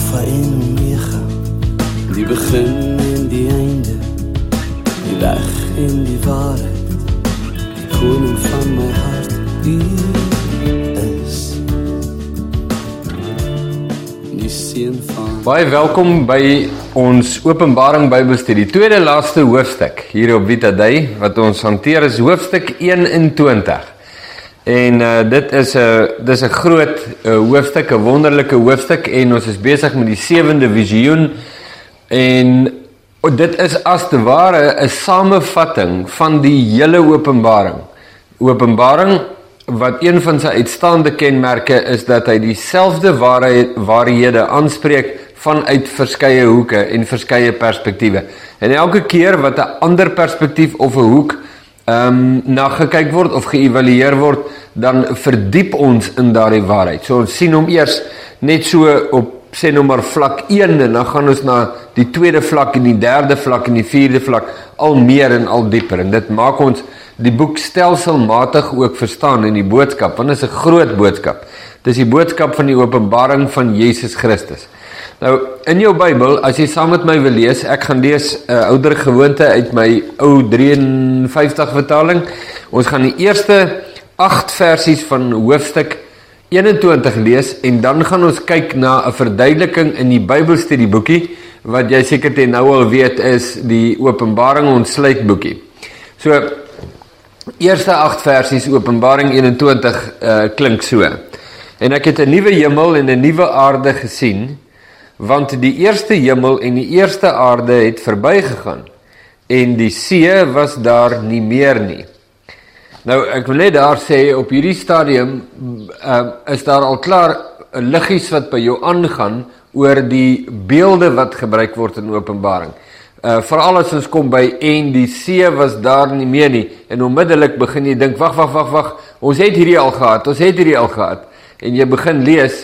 Alpha en Omega, die begin en die einde, die weg en die waarheid, die koning van my hart, die is. Die seun van Baie welkom by ons Openbaring Bybelstudie, tweede laaste hoofstuk hier op Vita Day wat ons hanteer is hoofstuk 21. En uh, dit is 'n dis 'n groot uh, hoofstuk, 'n wonderlike hoofstuk en ons is besig met die sewende visioen en oh, dit is as te ware 'n samevatting van die hele Openbaring. Openbaring wat een van sy uitstaande kenmerke is dat hy dieselfde waarheid waarhede aanspreek vanuit verskeie hoeke en verskeie perspektiewe. En elke keer wat 'n ander perspektief of 'n hoek ehm um, na gekyk word of geëvalueer word, dan verdiep ons in daardie waarheid. So ons sien hom eers net so op sê nou maar vlak 1 en dan gaan ons na die tweede vlak en die derde vlak en die vierde vlak al meer en al dieper en dit maak ons die boek stelselmatig ook verstaan in die boodskap want dit is 'n groot boodskap. Dis die boodskap van die openbaring van Jesus Christus. Nou in jou Bybel, as jy saam met my wil lees, ek gaan lees 'n uh, ouer gewoonte uit my ou 53 vertaling. Ons gaan die eerste 8 versies van hoofstuk 21 lees en dan gaan ons kyk na 'n verduideliking in die Bybelstudieboekie wat jy seker ten nou al weet is die Openbaring ontsluit boekie. So eerste 8 versies Openbaring 21 uh, klink so. En ek het 'n nuwe hemel en 'n nuwe aarde gesien want die eerste hemel en die eerste aarde het verbygegaan en die see was daar nie meer nie. Nou ek wil net daar sê op hierdie stadium uh, is daar al klaar liggies wat by jou aangaan oor die beelde wat gebruik word in Openbaring. Uh veral as ons kom by en die see was daar nie meer nie en onmiddellik begin jy dink wag wag wag wag ons het hierdie al gehad ons het hierdie al gehad en jy begin lees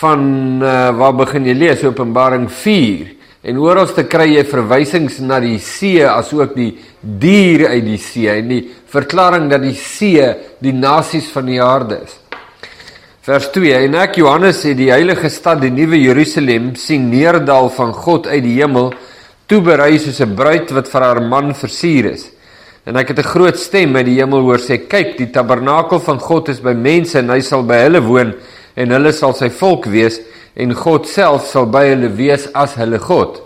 van uh waar begin jy lees Openbaring 4 en oral te kry jy verwysings na die see asook die dier uit die see en die verklaring dat die see die nasies van die aarde is. Vers 2 en ek Johannes het die heilige stad die nuwe Jerusalem sien neerdal van God uit die hemel toeberei soos 'n bruid wat vir haar man versier is. En ek het 'n groot stem uit die hemel hoor sê: "Kyk, die tabernakel van God is by mense en hy sal by hulle woon en hulle sal sy volk wees en God self sal by hulle wees as hulle God."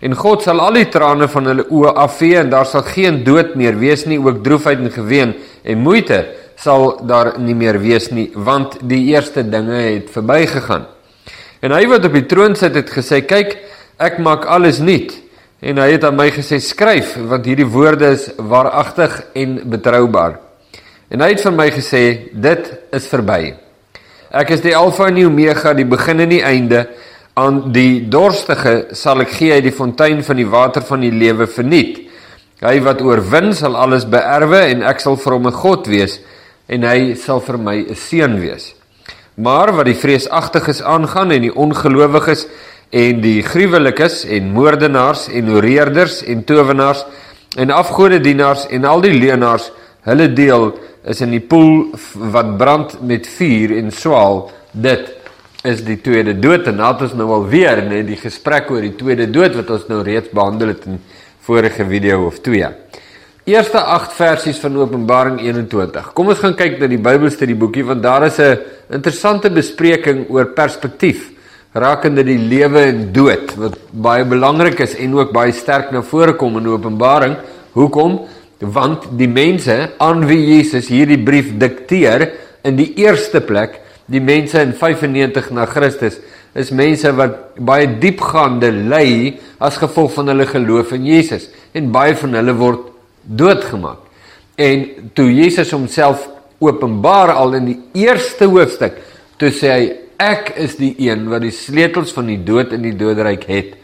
En God sal al die trane van hulle oë afvee en daar sal geen dood meer wees nie, ook droefheid en geween en moeite sal daar nie meer wees nie, want die eerste dinge het verbygegaan. En hy wat op die troon sit het gesê: "Kyk, Ek maak alles nuut en hy het aan my gesê skryf want hierdie woorde is waaragtig en betroubaar. En hy het vir my gesê dit is verby. Ek is die Alfa en die Omega, die begin en die einde. Aan die dorstige sal ek gee uit die fontein van die water van die lewe verniet. Hy wat oorwin sal alles beerwe en ek sal vir hom 'n God wees en hy sal vir my 'n seun wees. Maar wat die vreesagtiges aangaan en die ongelowiges en die gruwelikes en moordenaars en oreerders en towenaars en afgodedienaars en al die leenaars hulle deel is in die poel wat brand met vuur en swaal dit is die tweede dood en nadat ons nou al weer net die gesprek oor die tweede dood wat ons nou reeds behandel het in vorige video of twee Eerste 8 versies van Openbaring 21. Kom ons gaan kyk na die Bybelstudieboekie want daar is 'n interessante bespreking oor perspektief rakende die lewe en dood wat baie belangrik is en ook baie sterk na vore kom in Openbaring. Hoekom? Want die mense aan wie Jesus hierdie brief dikteer in die eerste plek, die mense in 95 na Christus, is mense wat baie diepgaande ly as gevolg van hulle geloof in Jesus en baie van hulle word doodgemaak. En toe Jesus homself openbaar al in die eerste hoofstuk, toe sê hy Ek is die een wat die sleutels van die dood en die doodryk het.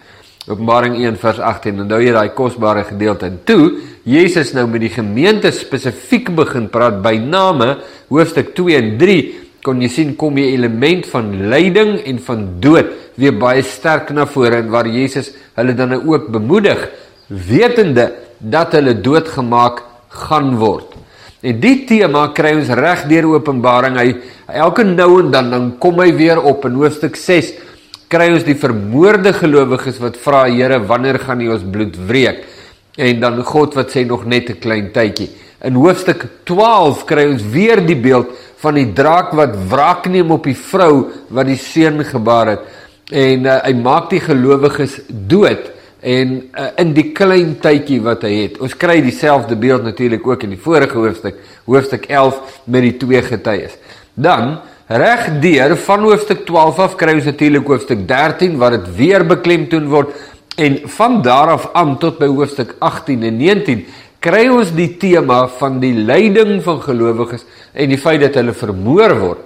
Openbaring 1 vers 18. Onthou jy daai kosbare gedeelte? En toe Jesus nou met die gemeente spesifiek begin praat by name, hoofstuk 2 en 3, kon jy sien kom jy element van lyding en van dood weer baie sterk na vore en waar Jesus hulle dan nou ook bemoedig wetende dat hulle doodgemaak gaan word. En die tema kry ons reg deur Openbaring. Hy elke nou en dan dan kom hy weer op in hoofstuk 6 kry ons die vermoorde gelowiges wat vra Here, wanneer gaan U ons bloed wreek? En dan God wat sê nog net 'n klein tydjie. In hoofstuk 12 kry ons weer die beeld van die draak wat wraak neem op die vrou wat die seun gebaar het en uh, hy maak die gelowiges dood en uh, in die klein tydjie wat hy het. Ons kry dieselfde beeld natuurlik ook in die vorige hoofstuk, hoofstuk 11 met die twee getuies. Dan Reg deur van hoofstuk 12 af kry ons natuurlik hoofstuk 13 waar dit weer beklemtoon word en van daar af aan tot by hoofstuk 18 en 19 kry ons die tema van die lyding van gelowiges en die feit dat hulle vermoor word.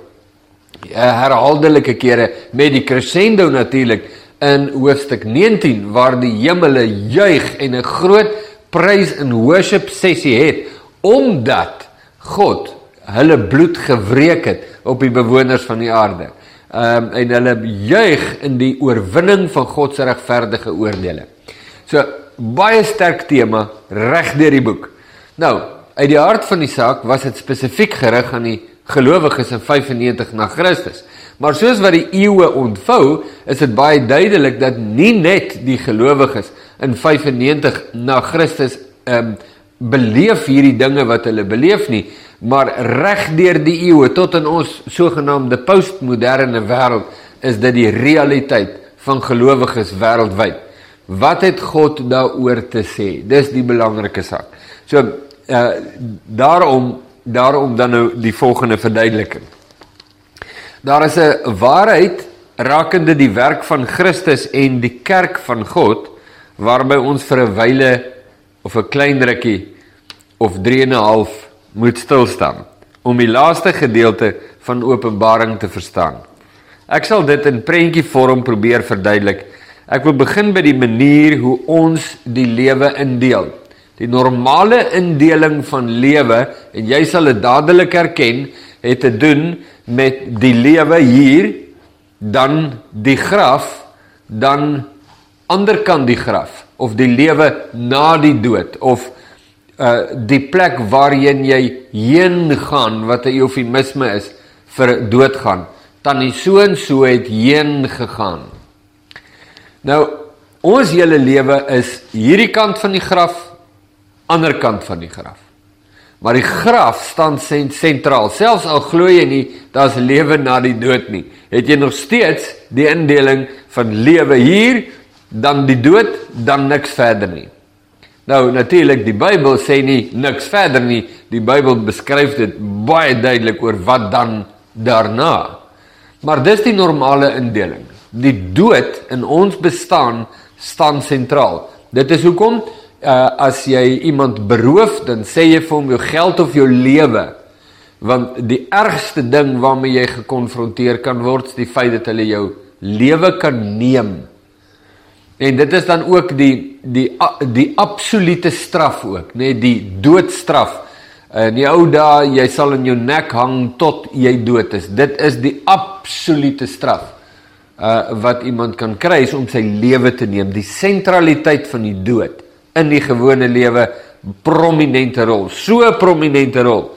Herhaaldelike kere met die crescendo natuurlik in hoofstuk 19 waar die hemele juig en 'n groot prys en worship sessie het omdat God hulle bloed gewreek het op die bewoners van die aarde. Ehm um, en hulle juig in die oorwinning van God se regverdige oordeele. So baie sterk tema reg deur die boek. Nou, uit die hart van die saak was dit spesifiek gerig aan die gelowiges in 95 na Christus. Maar soos wat die eeue ontvou, is dit baie duidelik dat nie net die gelowiges in 95 na Christus ehm um, beleef hierdie dinge wat hulle beleef nie, maar reg deur die eeue tot in ons sogenaamde postmoderne wêreld is dit die realiteit van gelowiges wêreldwyd. Wat het God daaroor te sê? Dis die belangrike saak. So uh daarom daarom dan nou die volgende verduideliking. Daar is 'n waarheid rakende die werk van Christus en die kerk van God waarby ons vir 'n wyle of 'n klein rukkie of 3 en 'n half moet stil staan om die laaste gedeelte van Openbaring te verstaan. Ek sal dit in prentjie vorm probeer verduidelik. Ek wil begin by die manier hoe ons die lewe indeel. Die normale indeling van lewe en jy sal dit dadelik herken, het te doen met die lewe hier, dan die graf, dan anderkant die graf of die lewe na die dood of uh die plek waarheen jy heen gaan wat 'n eufemisme is vir doodgaan. Tannie so en so het heen gegaan. Nou ons hele lewe is hierdie kant van die graf, ander kant van die graf. Maar die graf staan sentraal. Selfs al glo jy nie daar's lewe na die dood nie, het jy nog steeds die indeling van lewe hier, dan die dood, dan niks verder nie. Nou natuurlik die Bybel sê nie niks verder nie. Die Bybel beskryf dit baie duidelik oor wat dan daarna. Maar dis die normale indeling. Die dood in ons bestaan staan sentraal. Dit is hoekom uh, as jy iemand beroof, dan sê jy vir hom jou geld of jou lewe. Want die ergste ding waarmee jy gekonfronteer kan word, is die feit dat hulle jou lewe kan neem. En dit is dan ook die die die absolute straf ook, nê, nee, die doodstraf. In die ou dae, jy sal in jou nek hang tot jy dood is. Dit is die absolute straf uh wat iemand kan kry is om sy lewe te neem. Die sentraliteit van die dood in die gewone lewe prominente rol. So prominente rol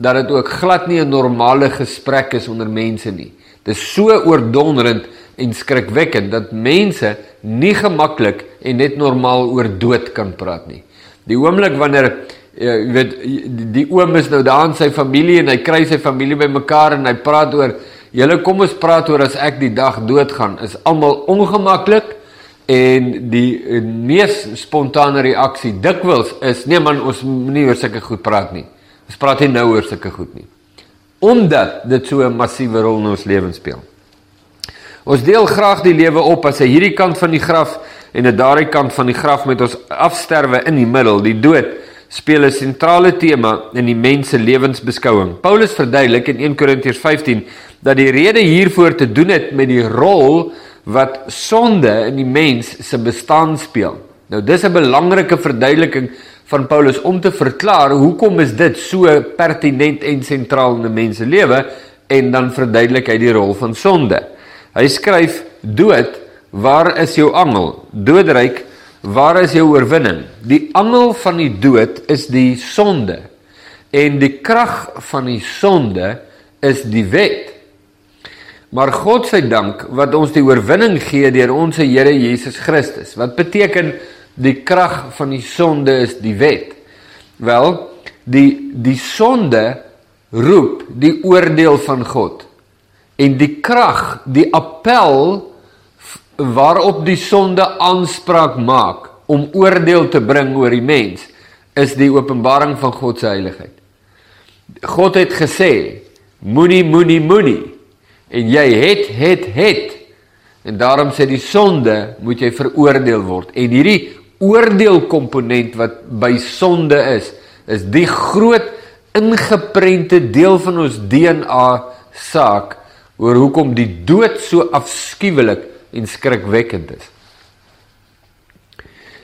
dat dit ook glad nie 'n normale gesprek is onder mense nie. Dit is so oordonderend en skrikwekkend dat mense nie gemaklik en net normaal oor dood kan praat nie. Die oomblik wanneer eh, jy weet die oom is nou daar in sy familie en hy kry sy familie bymekaar en hy praat oor julle kom ons praat oor as ek die dag doodgaan is almal ongemaklik en die eh, mees spontane reaksie dikwels is nee man ons moenie oor sulke goed praat nie. Ons praat nie nou oor sulke goed nie. Omdat dit so 'n massiewe rol in ons lewens speel. Ons deel graag die lewe op as 'n hierdie kant van die graf en 'n daardie kant van die graf met ons afsterwe in die middel. Die dood speel 'n sentrale tema in die mens se lewensbeskouing. Paulus verduidelik in 1 Korintiërs 15 dat die rede hiervoor te doen het met die rol wat sonde in die mens se bestaan speel. Nou dis 'n belangrike verduideliking van Paulus om te verklaar hoekom is dit so pertinent en sentraal in 'n mens se lewe en dan verduidelik hy die rol van sonde. Hy skryf: "Dood, waar is jou angel? Doodryk, waar is jou oorwinning? Die angel van die dood is die sonde en die krag van die sonde is die wet." Maar God se dank wat ons die oorwinning gee deur ons Here Jesus Christus. Wat beteken die krag van die sonde is die wet? Wel, die die sonde roep die oordeel van God. En die krag, die appel waarop die sonde aanspraak maak om oordeel te bring oor die mens, is die openbaring van God se heiligheid. God het gesê, moenie moenie moenie. En jy het het het. En daarom sê die sonde moet jy veroordeel word. En hierdie oordeelkomponent wat by sonde is is die groot ingeprente deel van ons DNA saak oor hoekom die dood so afskuwelik en skrikwekkend is.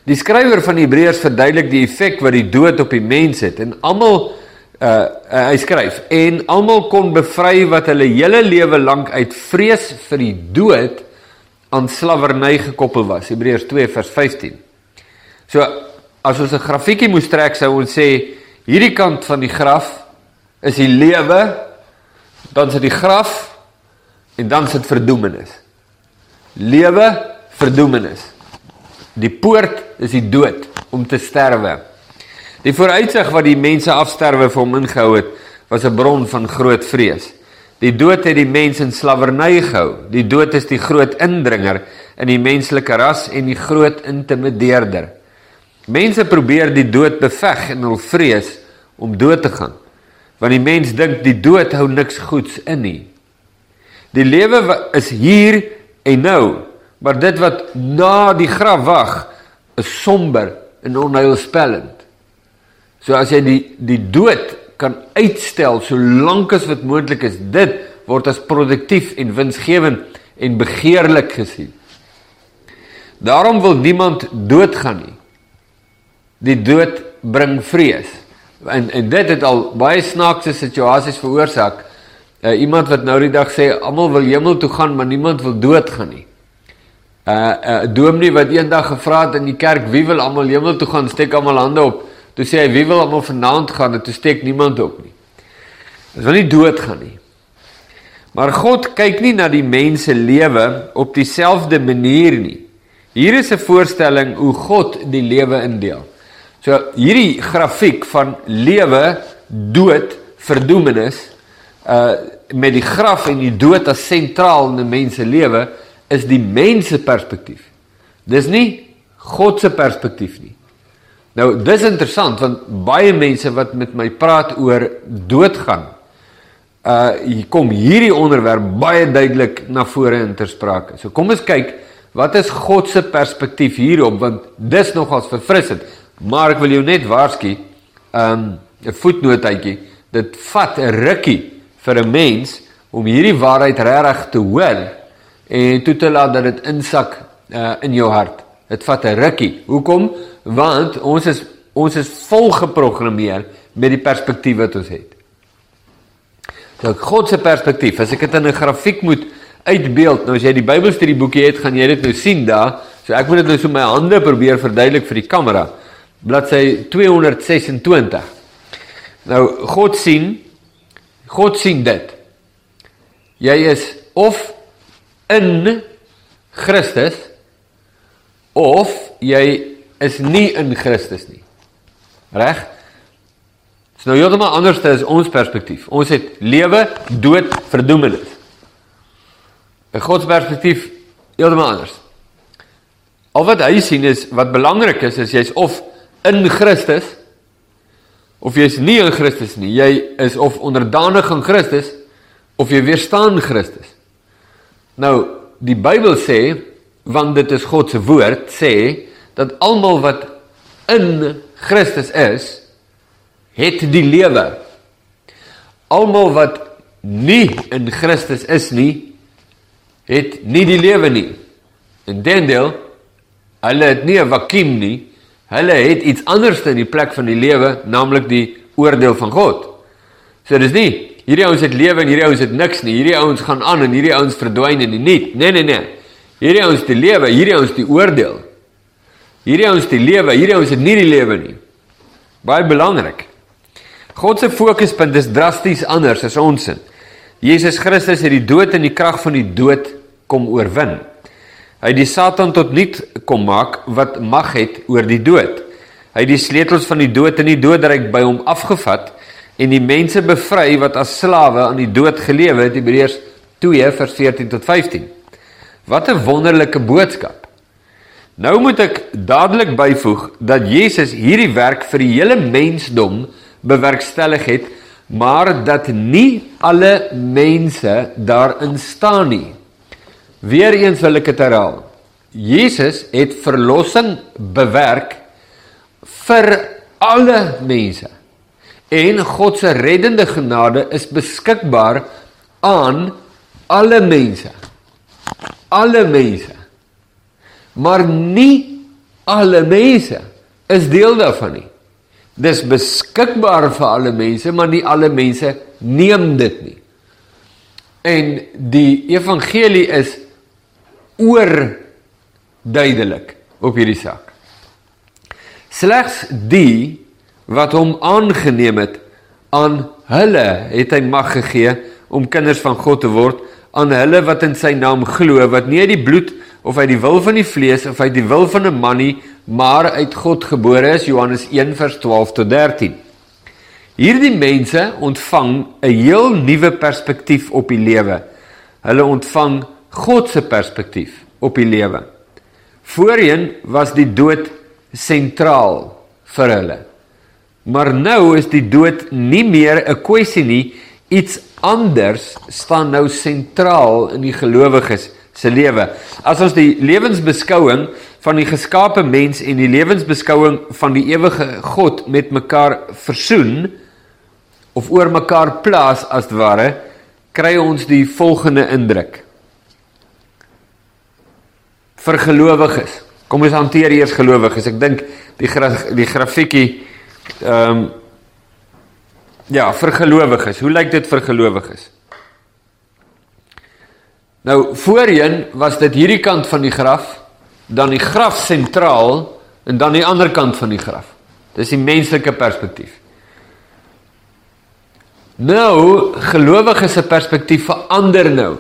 Die skrywer van Hebreërs verduidelik die effek wat die dood op die mens het en almal uh, uh hy skryf en almal kon bevry wat hulle hele lewe lank uit vrees vir die dood aan slawerny gekoppel was. Hebreërs 2 vers 15. So as ons 'n grafiekie moes trek sou ons sê hierdie kant van die graf is die lewe, dan sit die graf en dan sit verdoemenis. Lewe, verdoemenis. Die poort is die dood om te sterwe. Die vooruitsig wat die mense afsterwe vir hom ingehou het, was 'n bron van groot vrees. Die dood het die mens in slawerny gehou. Die dood is die groot indringer in die menslike ras en die groot intimideerder. Mense probeer die dood beveg in hul vrees om dood te gaan. Want die mens dink die dood hou niks goeds in nie. Die lewe is hier en nou, maar dit wat na die graf wag, is somber en onheilspellend. So as jy die die dood kan uitstel so lank as wat moontlik is, dit word as produktief en winsgewend en begeerlik gesien. Daarom wil niemand doodgaan nie. Die dood bring vrees. En en dit het al baie snaakse situasies veroorsaak. Uh, iemand wat nou die dag sê almal wil hemel toe gaan, maar niemand wil doodgaan nie. 'n uh, 'n uh, dominee wat eendag gevra het in die kerk wie wil almal hemel toe gaan, steek almal hande op. Toe sê hy wie wil almal vanaand gaan toe steek niemand op nie. Ons wil nie dood gaan nie. Maar God kyk nie na die mens se lewe op dieselfde manier nie. Hier is 'n voorstelling hoe God die lewe indeel. So hierdie grafiek van lewe, dood, verdoemenis, uh met die graf en die dood as sentraal in 'n mens se lewe is die mens se perspektief. Dis nie God se perspektief nie. Nou, dis interessant want baie mense wat met my praat oor doodgaan, uh hier kom hierdie onderwerp baie duidelik na vore in ter sprake. So kom ons kyk wat is God se perspektief hierop want dis nogals verfrissend. Maar ek wil jou net waarsku, um 'n voetnootjie, dit vat 'n rukkie vir 'n mens om hierdie waarheid regtig te hoor en toe te laat dat dit insak uh in jou hart. Dit vat 'n rukkie. Hoekom? want ons is ons is vol geprogrammeer met die perspektief wat ons het. So God se perspektief, as ek dit in 'n grafiek moet uitbeeld, nou as jy die Bybelstudieboekie het, gaan jy dit nou sien daar. So ek moet dit nou so my hande probeer verduidelik vir die kamera. Bladsy 226. Nou God sien God sien dit. Jy is of in Christus of jy is nie in Christus nie. Reg? Dis nou heeltemal anders as ons perspektief. Ons het lewe, dood, verdoemenis. 'n God se perspektief heeltemal anders. Al wat hy sien is wat belangrik is is jy's of in Christus of jy's nie in Christus nie. Jy is of onderdanig aan Christus of jy weerstaan Christus. Nou, die Bybel sê want dit is God se woord sê dat almal wat in Christus is, het die lewe. Almal wat nie in Christus is nie, het nie die lewe nie. Intendeel, hulle het nie 'n vakuum nie. Hulle het iets anders in die plek van die lewe, naamlik die oordeel van God. So dis nie hierdie ouens het lewe en hierdie ouens het niks nie. Hierdie ouens gaan aan en hierdie ouens verdwyn in die niet. Nee nee nee. Hierdie ouens die lewe, hierdie ouens die oordeel. Hierdie ouens die lewe, hierdie ouens het nie die lewe nie. Baie belangrik. God se fokuspunt is drasties anders as ons se. Jesus Christus het die dood en die krag van die dood kom oorwin. Hy het die Satan tot niet kom maak wat mag het oor die dood. Hy het die sleutels van die dood en die doodryk by hom afgevat en die mense bevry wat as slawe aan die dood gelewe het. Hebreërs 2 vers 14 tot 15. Wat 'n wonderlike boodskap. Nou moet ek dadelik byvoeg dat Jesus hierdie werk vir die hele mensdom bewerkstellig het, maar dat nie alle mense daarin staan nie. Weereens wil ek dit herhaal. Jesus het verlossing bewerk vir alle mense. En God se reddende genade is beskikbaar aan alle mense. Alle mense maar nie alle mense is deel daarvan nie. Dis beskikbaar vir alle mense, maar nie alle mense neem dit nie. En die evangelie is oor duidelik op hierdie saak. Slegs die wat hom aangeneem het aan hulle het hy mag gegee om kinders van God te word aan hulle wat in sy naam glo wat nie uit die bloed of uit die wil van die vlees of uit die wil van 'n man nie, maar uit God gebore is, Johannes 1 vers 12 tot 13. Hierdie mense ontvang 'n heel nuwe perspektief op die lewe. Hulle ontvang God se perspektief op die lewe. Voorheen was die dood sentraal vir hulle. Maar nou is die dood nie meer 'n kwessie nie, iets anders staan nou sentraal in die gelowiges se lewe. As ons die lewensbeskouing van die geskape mens en die lewensbeskouing van die ewige God met mekaar versoen of oor mekaar plaas as ware, kry ons die volgende indruk. Vir gelowiges. Kom ons hanteer eers gelowiges. Ek dink die gra die grafiekie ehm um, ja, vir gelowiges. Hoe lyk dit vir gelowiges? Nou voorheen was dit hierdie kant van die graf, dan die graf sentraal en dan die ander kant van die graf. Dis die menslike perspektief. Nou gelowiges se perspektief verander nou.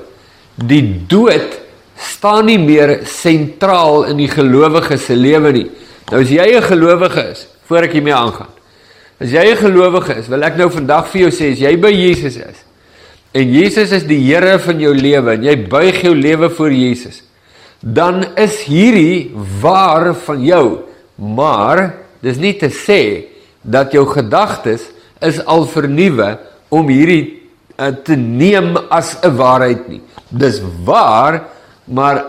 Die dood staan nie meer sentraal in die gelowiges se lewe nie. Nou as jy 'n gelowige is, voor ek hiermee aangaan. As jy 'n gelowige is, wil ek nou vandag vir jou sê as jy by Jesus is, en Jesus is die Here van jou lewe en jy buig jou lewe voor Jesus, dan is hierdie waar van jou. Maar dis nie te sê dat jou gedagtes is al vernuwe om hierdie uh, te neem as 'n waarheid nie. Dis waar, maar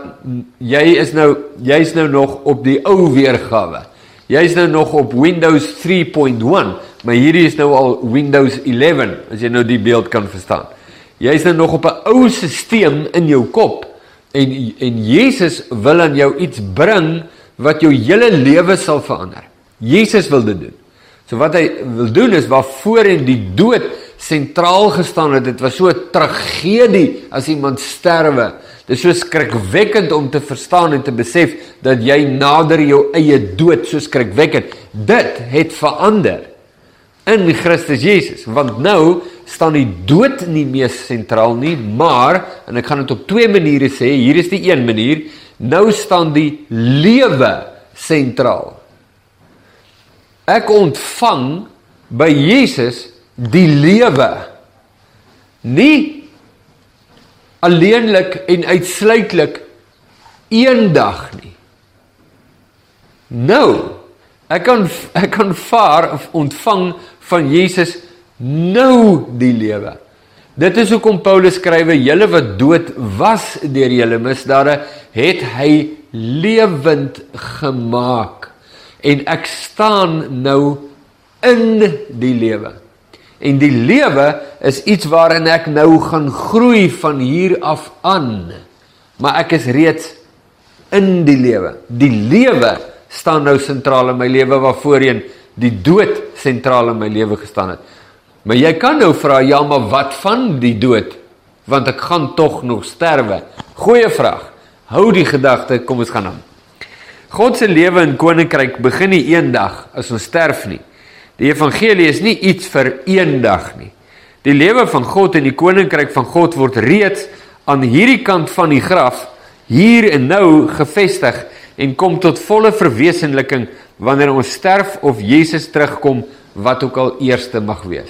jy is nou jy's nou nog op die ou weergawe. Jy's nou nog op Windows 3.1, maar hierdie is nou al Windows 11 as jy nou die beeld kan verstaan. Jy's nou nog op 'n ou stelsel in jou kop en en Jesus wil aan jou iets bring wat jou hele lewe sal verander. Jesus wil dit doen. So wat hy wil doen is waar voorheen die dood sentraal gestaan het. Dit was so 'n tragedie as iemand sterwe. Dit is so skrikwekkend om te verstaan en te besef dat jy nader jou eie dood so skrikwekkend. Dit het verander in Christus Jesus, want nou staan die dood nie meer sentraal nie, maar en ek gaan dit op twee maniere sê, hier is die een manier, nou staan die lewe sentraal. Ek ontvang by Jesus die lewe. Nie alleenlik en uitsluitlik eendag nie. Nou, ek kan ek kan vaar of ontvang van Jesus nou die lewe. Dit is hoekom Paulus skrywe: "Julle wat dood was deur julle misdade, het hy lewend gemaak en ek staan nou in die lewe." En die lewe is iets waarin ek nou gaan groei van hier af aan. Maar ek is reeds in die lewe. Die lewe staan nou sentraal in my lewe waar voorheen die dood sentraal in my lewe gestaan het. Maar jy kan nou vra, ja, maar wat van die dood? Want ek gaan tog nog sterwe. Goeie vraag. Hou die gedagte, kom ons gaan aan. God se lewe in koninkryk begin nie eendag as ons sterf nie. Die evangelie is nie iets vir eendag nie. Die lewe van God en die koninkryk van God word reeds aan hierdie kant van die graf hier en nou gevestig en kom tot volle verwesenliking wanneer ons sterf of Jesus terugkom wat ook al eerste mag wees.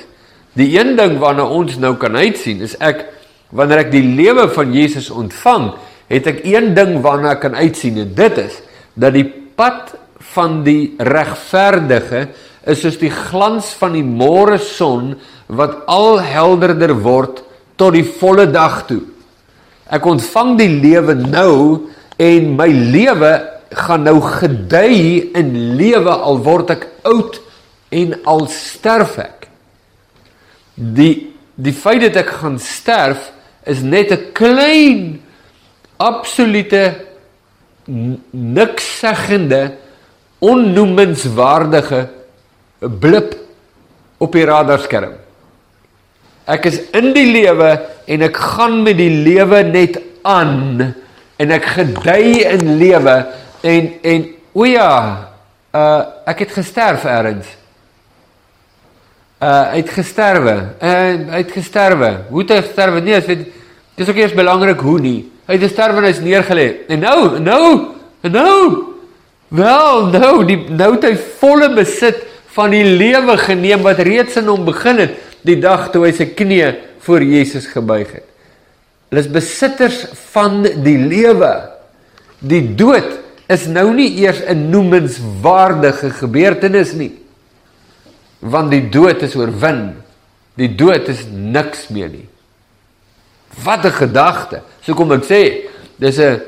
Die een ding waarna ons nou kan uitsien is ek wanneer ek die lewe van Jesus ontvang, het ek een ding waarna ek kan uitsien en dit is dat die pad van die regverdige is soos die glans van die môre son wat al helderder word tot die volle dag toe. Ek ontvang die lewe nou en my lewe gaan nou gedei in lewe al word ek oud en al sterf ek. Die die feit dat ek gaan sterf is net 'n klein absolute niks seggende onnoemenswaardige blip op die radarskerm. Ek is in die lewe en ek gaan met die lewe net aan en ek gedei in lewe en en o ja, uh ek het gesterf eers. Uh het gesterwe. Uh hy het gesterwe. Hoe het hy gesterwe? Nee, dit dis ook eers belangrik hoe nie. Hy het gesterwe en hy's neergelê. En nou, nou, nou. Wel, nou, die nou het hy volle besit van die lewe geneem wat reeds in hom begin het die dag toe hy sy knieë voor Jesus gebuig het. Hulle is besitters van die lewe. Die dood is nou nie eers 'n noemenswaardige gebeurtenis nie. Want die dood is oorwin. Die dood is niks meer nie. Wat 'n gedagte. So kom ek sê, dis 'n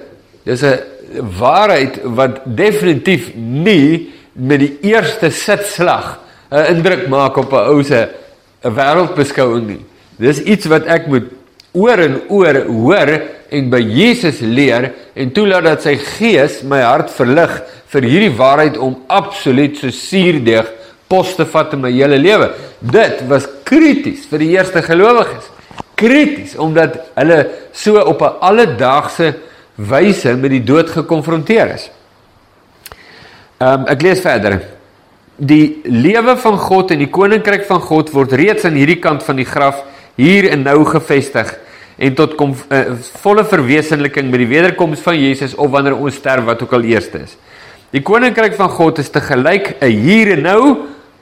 dis 'n waarheid wat definitief nie met die eerste sitslag 'n indruk maak op 'n ou se 'n wêreldbeskouing nie. Dis iets wat ek moet oor en oor hoor en by Jesus leer en toelaat dat sy gees my hart verlig vir hierdie waarheid om absoluut so suurdeeg pos te vat in my hele lewe. Dit was krities vir die eerste gelowiges. Krities omdat hulle so op 'n alledaagse wyse met die dood gekonfronteer is. Ehm um, ek lees verder. Die lewe van God en die koninkryk van God word reeds aan hierdie kant van die graf hier en nou gevestig en tot kom uh, volle verwesenliking met die wederkoms van Jesus of wanneer ons sterf wat ook al eerste is. Die koninkryk van God is te gelyk 'n hier en nou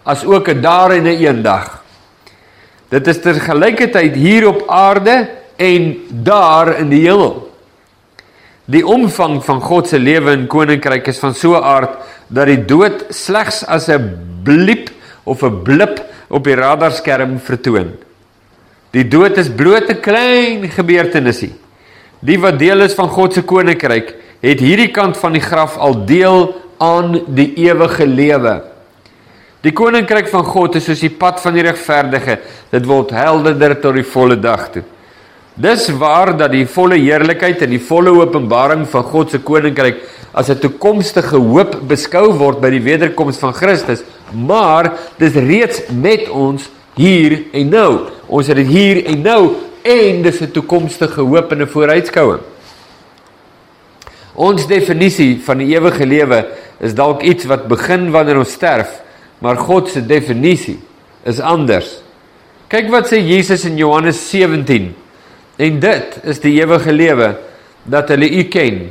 as ook 'n daar en 'n eendag. Dit is ter gelykheid hier op aarde en daar in die hemel. Die omvang van God se lewe en koninkryk is van so 'n aard dat die dood slegs as 'n bliep of 'n blip op die radarskerm vertoon. Die dood is bloot 'n klein gebeurtenisie. Die wat deel is van God se koninkryk, het hierdie kant van die graf al deel aan die ewige lewe. Die koninkryk van God is soos die pad van die regverdige. Dit word helderder tot die volle dag toe. Dis waar dat die volle heerlikheid en die volle openbaring van God se koninkryk as 'n toekomstige hoop beskou word by die wederkoms van Christus, maar dis reeds met ons hier en nou. Ons het dit hier en nou en dis 'n toekomstige hoop en 'n vooruitskouing. Ons definisie van die ewige lewe is dalk iets wat begin wanneer ons sterf, maar God se definisie is anders. Kyk wat sê Jesus in Johannes 17 En dit is die ewige lewe dat hulle U ken,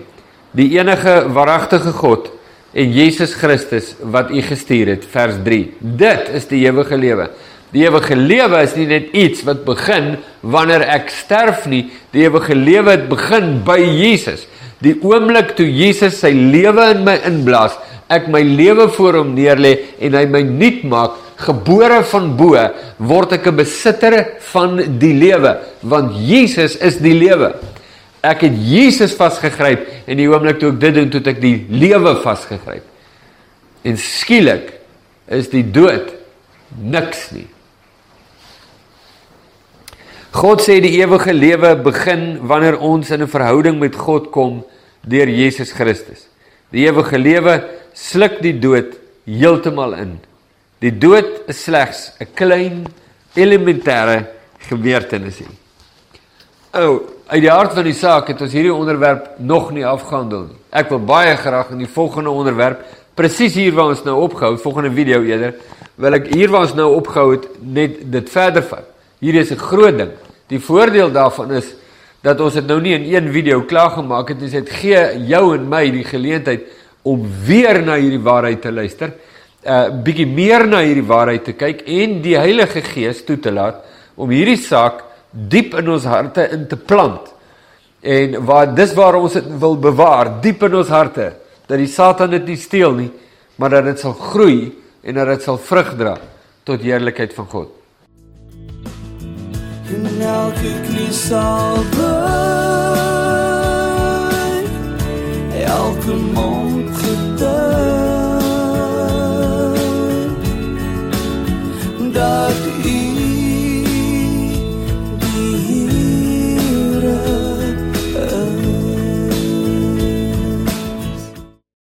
die enige waaragtige God en Jesus Christus wat U gestuur het, vers 3. Dit is die ewige lewe. Die ewige lewe is nie net iets wat begin wanneer ek sterf nie. Die ewige lewe het begin by Jesus. Die oomblik toe Jesus sy lewe in my inblaas, ek my lewe voor hom neerlê en hy my nuut maak, gebore van bo, word ek 'n besitter van die lewe, want Jesus is die lewe. Ek het Jesus vasgegryp en die oomblik toe ek dit doen, toe ek die lewe vasgegryp. En skielik is die dood niks nie. God sê die ewige lewe begin wanneer ons in 'n verhouding met God kom deur Jesus Christus. Die ewige lewe sluk die dood heeltemal in. Die dood is slegs 'n klein elementêre gebeurtenis. Ou, uit die hart van die saak het ons hierdie onderwerp nog nie afgehandel nie. Ek wil baie graag in die volgende onderwerp, presies hier waar ons nou opgehou, volgende video eerder, wil ek hier waar ons nou opgehou het net dit verder vat. Hier is 'n groot ding. Die voordeel daarvan is dat ons dit nou nie in een video klaar gemaak het nie. Dit gee jou en my die geleentheid om weer na hierdie waarheid te luister, 'n uh, bietjie meer na hierdie waarheid te kyk en die Heilige Gees toe te laat om hierdie saak diep in ons harte in te plant. En waar dis waar ons dit wil bewaar, diep in ons harte, dat die Satan dit nie steel nie, maar dat dit sal groei en dat dit sal vrug dra tot heerlikheid van God. En elke knie sal buig Elke mond getuig Dat